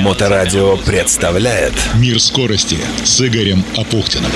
Моторадио представляет Мир скорости с Игорем Апухтиным.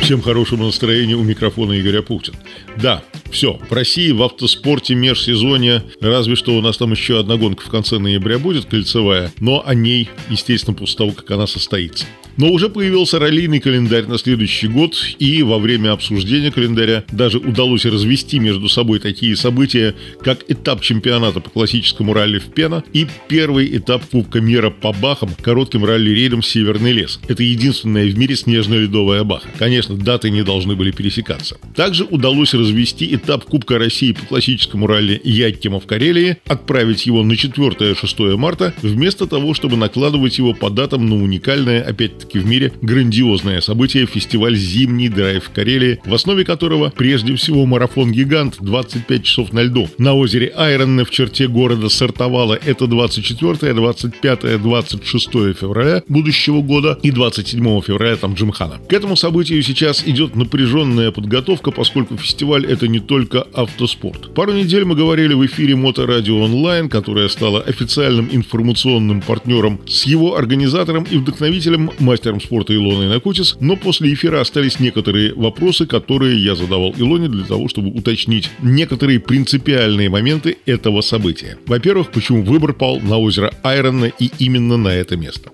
Всем хорошего настроения у микрофона Игоря Пухтин. Да, все, в России в автоспорте межсезонье, разве что у нас там еще одна гонка в конце ноября будет, кольцевая, но о ней, естественно, после того, как она состоится. Но уже появился раллийный календарь на следующий год, и во время обсуждения календаря даже удалось развести между собой такие события, как этап чемпионата по классическому ралли в Пена и первый этап Кубка мира по бахам, коротким ралли-рейдом «Северный лес». Это единственная в мире снежно-ледовая баха. Конечно, даты не должны были пересекаться. Также удалось развести этап Кубка России по классическому ралли Якима в Карелии, отправить его на 4-6 марта, вместо того, чтобы накладывать его по датам на уникальное, опять опять-таки в мире грандиозное событие – фестиваль «Зимний драйв в Карелии», в основе которого прежде всего марафон-гигант 25 часов на льду. На озере Айронне в черте города стартовало это 24, 25, 26 февраля будущего года и 27 февраля там Джимхана. К этому событию сейчас идет напряженная подготовка, поскольку фестиваль это не только автоспорт. Пару недель мы говорили в эфире Моторадио онлайн, которая стала официальным информационным партнером с его организатором и вдохновителем мастером спорта Илоной Накутис, но после эфира остались некоторые вопросы, которые я задавал Илоне для того, чтобы уточнить некоторые принципиальные моменты этого события. Во-первых, почему выбор пал на озеро Айрона и именно на это место.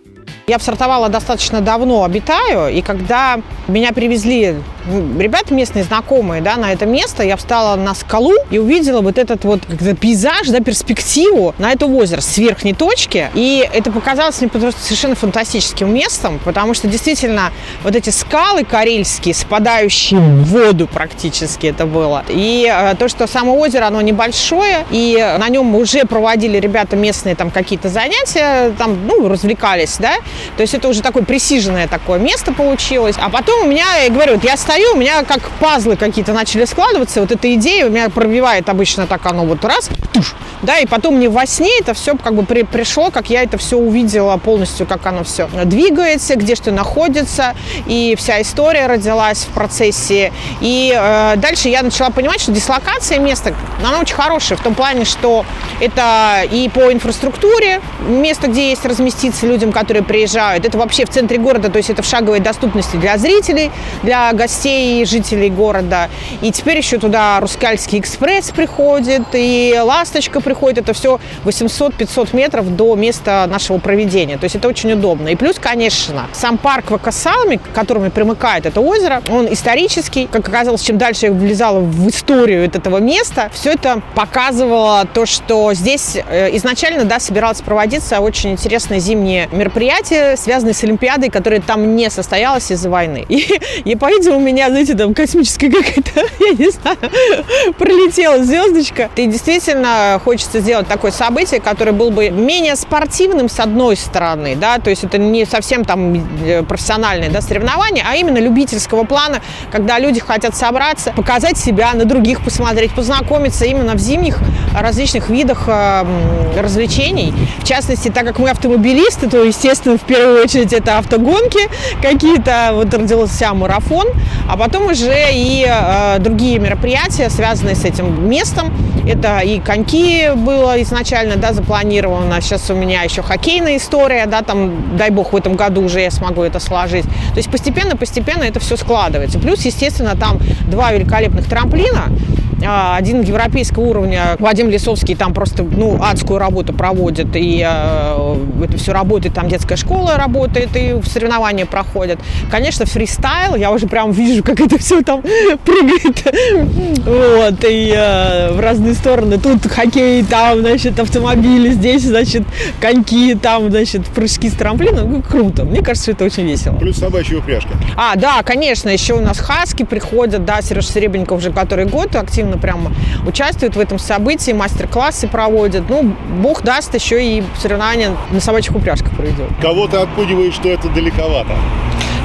Я в стартовала достаточно давно, обитаю, и когда меня привезли ребята местные, знакомые, да, на это место, я встала на скалу и увидела вот этот вот пейзаж, да, перспективу на это озеро с верхней точки, и это показалось мне просто совершенно фантастическим местом, потому что действительно вот эти скалы карельские, спадающие в воду практически это было, и э, то, что само озеро, оно небольшое, и на нем уже проводили ребята местные там какие-то занятия, там, ну, развлекались, да, то есть это уже такое пресиженное такое место получилось. А потом у меня, я говорю, вот я стою, у меня как пазлы какие-то начали складываться, вот эта идея у меня пробивает обычно так оно вот раз, туш, да, и потом мне во сне это все как бы при, пришло, как я это все увидела полностью, как оно все двигается, где что находится, и вся история родилась в процессе. И э, дальше я начала понимать, что дислокация места, она очень хорошая в том плане, что это и по инфраструктуре место, где есть разместиться людям, которые приезжают. Это вообще в центре города, то есть это в шаговой доступности для зрителей, для гостей и жителей города. И теперь еще туда Рускальский экспресс приходит, и Ласточка приходит. Это все 800-500 метров до места нашего проведения. То есть это очень удобно. И плюс, конечно, сам парк Вакасалами, к которому примыкает это озеро, он исторический. Как оказалось, чем дальше я влезала в историю этого места, все это показывало то, что здесь э, изначально да, собиралось проводиться очень интересное зимнее мероприятие, мероприятие, связанное с Олимпиадой, которое там не состоялось из-за войны. И, и по-видимому, у меня, знаете, там космическая какая-то, я не знаю, пролетела звездочка. И действительно хочется сделать такое событие, которое было бы менее спортивным с одной стороны, да, то есть это не совсем там э, профессиональное да, соревнование, а именно любительского плана, когда люди хотят собраться, показать себя, на других посмотреть, познакомиться именно в зимних различных видах э, развлечений. В частности, так как мы автомобилисты, то, естественно, в первую очередь это автогонки какие-то, вот родился марафон, а потом уже и э, другие мероприятия, связанные с этим местом. Это и коньки было изначально, да, запланировано. Сейчас у меня еще хоккейная история, да, там, дай бог, в этом году уже я смогу это сложить. То есть постепенно-постепенно это все складывается. Плюс, естественно, там два великолепных трамплина, один европейского уровня. Вадим Лисовский там просто ну, адскую работу проводит, и э, это все работает, там детская школа работает, и соревнования проходят. Конечно, фристайл, я уже прям вижу, как это все там прыгает. Вот, и э, в разные стороны. Тут хоккей, там, значит, автомобили, здесь, значит, коньки, там, значит, прыжки с трамплина. Ну, круто. Мне кажется, это очень весело. Плюс собачья упряжка. А, да, конечно, еще у нас хаски приходят, да, Сереж Серебренников уже который год активно активно прямо участвуют в этом событии, мастер-классы проводят. Ну, бог даст, еще и соревнования на собачьих упряжках проведет. Кого-то отпугивает, что это далековато.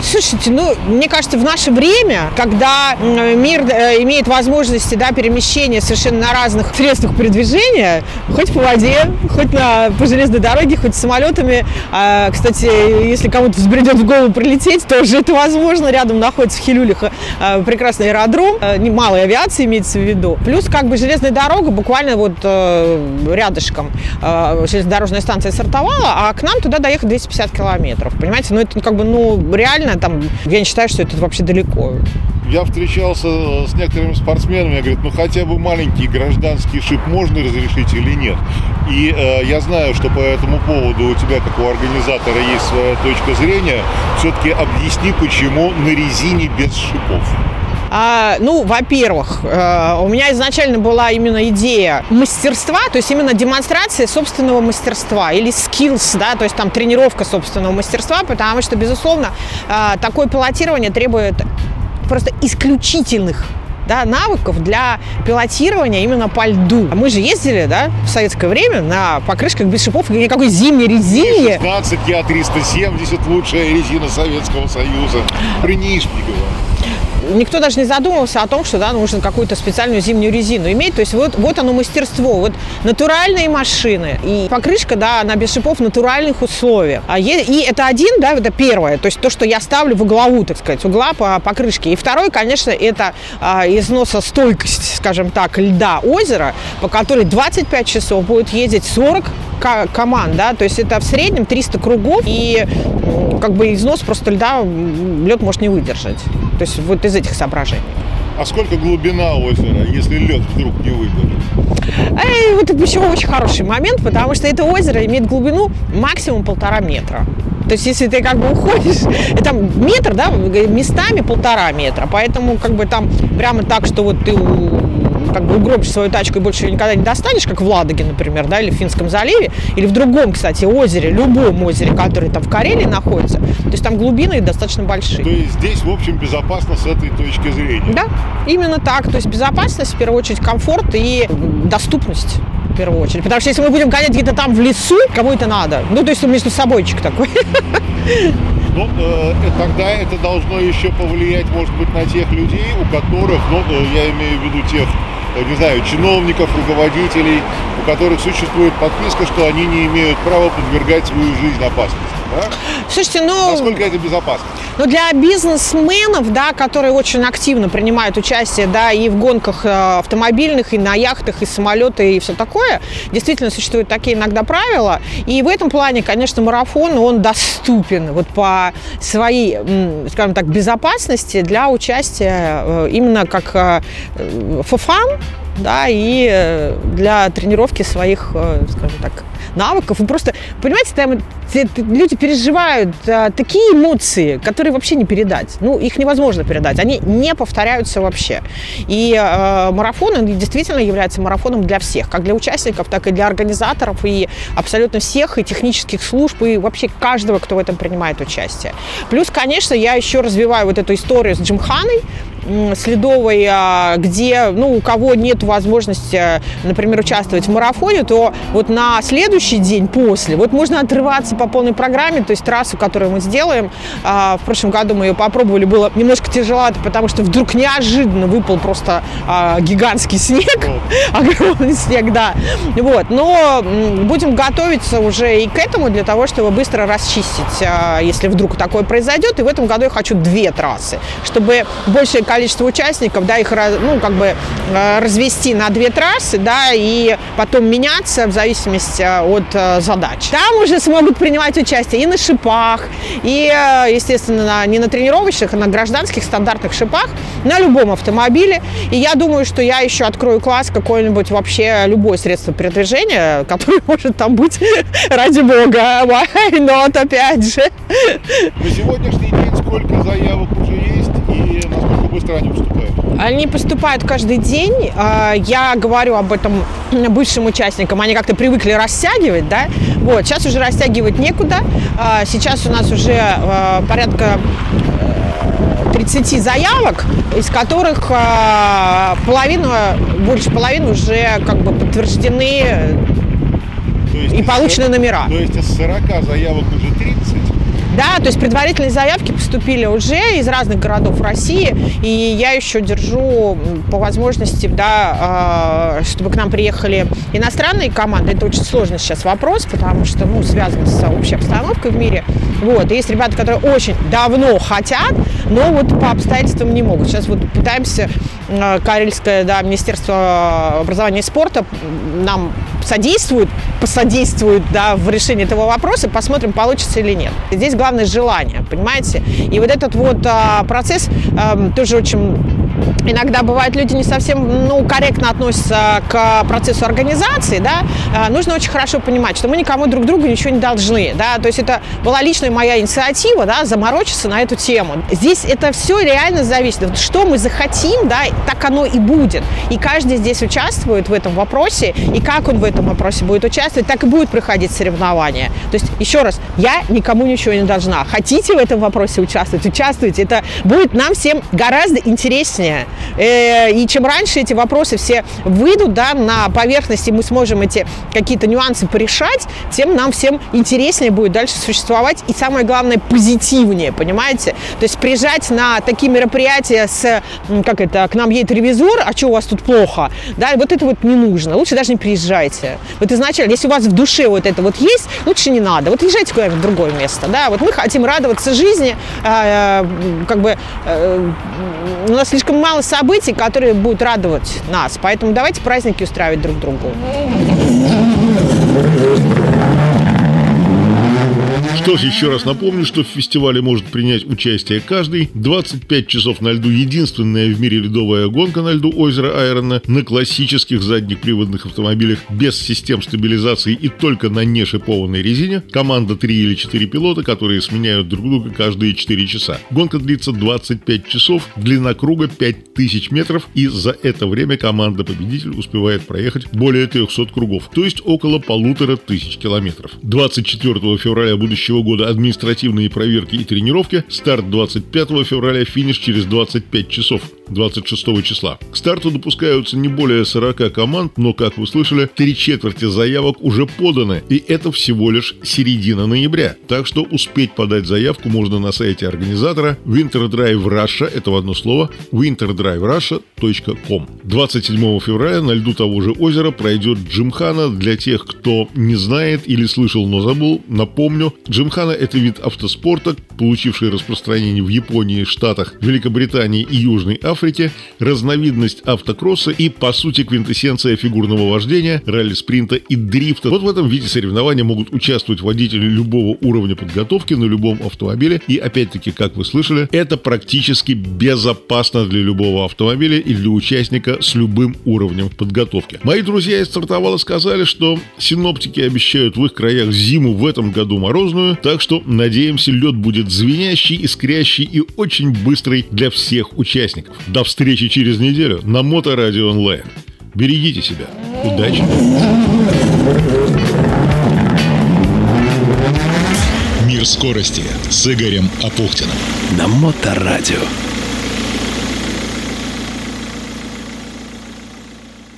Слушайте, ну, мне кажется, в наше время, когда мир э, имеет возможности да, перемещения совершенно на разных средствах передвижения, хоть по воде, хоть на, по железной дороге, хоть самолетами. А, кстати, если кому-то взбредет в голову прилететь, тоже это возможно. Рядом находится в Хилюлях а, прекрасный аэродром, а, малой авиации имеется в виду. Плюс как бы железная дорога буквально вот а, рядышком. А, железнодорожная станция стартовала, а к нам туда доехать 250 километров. Понимаете, ну это как бы, ну, реально там, я не считаю, что это вообще далеко я встречался с некоторыми спортсменами, я говорю, ну хотя бы маленький гражданский шип можно разрешить или нет. И э, я знаю, что по этому поводу у тебя, как у организатора, есть своя точка зрения. Все-таки объясни, почему на резине без шипов. А, ну, во-первых, э, у меня изначально была именно идея мастерства, то есть именно демонстрация собственного мастерства или skills, да, то есть там тренировка собственного мастерства, потому что, безусловно, э, такое пилотирование требует просто исключительных да, навыков для пилотирования именно по льду. А мы же ездили, да, в советское время на покрышках без шипов и никакой зимней резине. 16 Я 370 лучшая резина Советского Союза. При Нишпигово никто даже не задумывался о том, что да, нужно какую-то специальную зимнюю резину иметь. То есть вот, вот оно мастерство, вот натуральные машины и покрышка, да, она без шипов в натуральных условиях. А е, и это один, да, это первое, то есть то, что я ставлю в углову, так сказать, угла по покрышке. И второй, конечно, это а, износостойкость, скажем так, льда озера, по которой 25 часов будет ездить 40 команд, да, то есть это в среднем 300 кругов, и как бы износ просто льда лед может не выдержать. То есть вот из этих соображений. А сколько глубина озера, если лед вдруг не выдержит? Эй, вот это еще очень хороший момент, потому что это озеро имеет глубину максимум полтора метра. То есть, если ты как бы уходишь, это метр, да, местами полтора метра. Поэтому как бы там прямо так, что вот ты как бы угробишь свою тачку и больше ее никогда не достанешь, как в Ладоге, например, да, или в Финском заливе, или в другом, кстати, озере, любом озере, которое там в Карелии находится, то есть там глубины достаточно большие. То есть здесь, в общем, безопасно с этой точки зрения? Да, именно так. То есть безопасность, в первую очередь, комфорт и доступность в первую очередь. Потому что если мы будем гонять где-то там в лесу, кому это надо? Ну, то есть между собойчик такой. Ну, э, тогда это должно еще повлиять, может быть, на тех людей, у которых, ну, э, я имею в виду тех Э, не знаю, чиновников, руководителей, у которых существует подписка, что они не имеют права подвергать свою жизнь опасности. Да? Слушайте, ну... Насколько это безопасно? Ну, для бизнесменов, да, которые очень активно принимают участие, да, и в гонках э, автомобильных, и на яхтах, и самолеты, и все такое, действительно существуют такие иногда правила. И в этом плане, конечно, марафон, он доступен вот по своей, скажем так, безопасности для участия э, именно как for fun, да, и для тренировки своих, скажем так, навыков. И просто, понимаете, там люди переживают а, такие эмоции, которые вообще не передать. Ну, их невозможно передать. Они не повторяются вообще. И э, марафон, он действительно является марафоном для всех. Как для участников, так и для организаторов, и абсолютно всех, и технических служб, и вообще каждого, кто в этом принимает участие. Плюс, конечно, я еще развиваю вот эту историю с Джимханой, следовой, а, где, ну, у кого нет возможности, например, участвовать в марафоне, то вот на следующий день после, вот можно отрываться по полной программе, то есть трассу, которую мы сделаем, а, в прошлом году мы ее попробовали, было немножко тяжеловато, потому что вдруг неожиданно выпал просто а, гигантский снег, огромный снег, да, вот, но будем готовиться уже и к этому для того, чтобы быстро расчистить, если вдруг такое произойдет, и в этом году я хочу две трассы, чтобы большее количество количество участников, да, их ну, как бы э, развести на две трассы, да, и потом меняться в зависимости э, от э, задач. Там уже смогут принимать участие и на шипах, и, естественно, не на тренировочных, а на гражданских стандартных шипах, на любом автомобиле. И я думаю, что я еще открою класс какой-нибудь вообще любое средство передвижения, которое может там быть, ради бога, why not, опять же. На сегодняшний день сколько заявок уже есть и быстро они поступают? Они поступают каждый день. А, я говорю об этом бывшим участникам. Они как-то привыкли растягивать, да? Вот, сейчас уже растягивать некуда. А, сейчас у нас уже а, порядка 30 э, заявок, из которых половину, больше половины уже как бы подтверждены и получены номера. То есть из 40 заявок уже 30? Да, то есть предварительные заявки поступили уже из разных городов России, и я еще держу по возможности, да, чтобы к нам приехали иностранные команды. Это очень сложный сейчас вопрос, потому что, ну, связано с общей обстановкой в мире. Вот, есть ребята, которые очень давно хотят, но вот по обстоятельствам не могут. Сейчас вот пытаемся, Карельское, да, Министерство образования и спорта нам содействует, посодействует, да, в решении этого вопроса, посмотрим, получится или нет. Здесь главное желание, понимаете? И вот этот вот а, процесс а, тоже очень иногда бывает люди не совсем ну, корректно относятся к процессу организации, да, а, нужно очень хорошо понимать, что мы никому друг другу ничего не должны, да, то есть это была личная моя инициатива, да, заморочиться на эту тему. Здесь это все реально зависит, что мы захотим, да, так оно и будет. И каждый здесь участвует в этом вопросе, и как он в этом вопросе будет участвовать, так и будет проходить соревнования. То есть, еще раз, я никому ничего не должна. Хотите в этом вопросе участвовать, участвуйте. Это будет нам всем гораздо интереснее. Э, и чем раньше эти вопросы все выйдут да, на поверхность, и мы сможем эти какие-то нюансы порешать, тем нам всем интереснее будет дальше существовать. И самое главное, позитивнее, понимаете? То есть приезжать на такие мероприятия с, как это, к нам едет ревизор, а что у вас тут плохо? Да, вот это вот не нужно. Лучше даже не приезжайте. Вот изначально, если у вас в душе вот это вот есть, лучше не надо. Вот езжайте куда-нибудь в другое место. Да, вот мы хотим радоваться жизни, э, как бы э, у нас слишком мало событий, которые будут радовать нас. Поэтому давайте праздники устраивать друг другу. Что ж, еще раз напомню, что в фестивале может принять участие каждый. 25 часов на льду – единственная в мире ледовая гонка на льду озера Айрона на классических задних приводных автомобилях без систем стабилизации и только на нешипованной резине. Команда 3 или 4 пилота, которые сменяют друг друга каждые 4 часа. Гонка длится 25 часов, длина круга 5000 метров, и за это время команда-победитель успевает проехать более 300 кругов, то есть около полутора тысяч километров. 24 февраля будущего этого года административные проверки и тренировки. Старт 25 февраля, финиш через 25 часов. 26 числа. К старту допускаются не более 40 команд, но, как вы слышали, три четверти заявок уже поданы, и это всего лишь середина ноября. Так что успеть подать заявку можно на сайте организатора Winter Drive Russia, это в одно слово, winterdriverussia.com. 27 февраля на льду того же озера пройдет Джимхана. Для тех, кто не знает или слышал, но забыл, напомню, Джимхана – это вид автоспорта, получивший распространение в Японии, Штатах, Великобритании и Южной Африке, разновидность автокросса и, по сути, квинтэссенция фигурного вождения, ралли-спринта и дрифта. Вот в этом виде соревнования могут участвовать водители любого уровня подготовки на любом автомобиле. И, опять-таки, как вы слышали, это практически безопасно для любого автомобиля и для участника с любым уровнем подготовки. Мои друзья из стартовала сказали, что синоптики обещают в их краях зиму в этом году морозную, темную, так что, надеемся, лед будет звенящий, искрящий и очень быстрый для всех участников. До встречи через неделю на Моторадио онлайн. Берегите себя. Удачи! Мир скорости с Игорем Апухтиным. На Моторадио.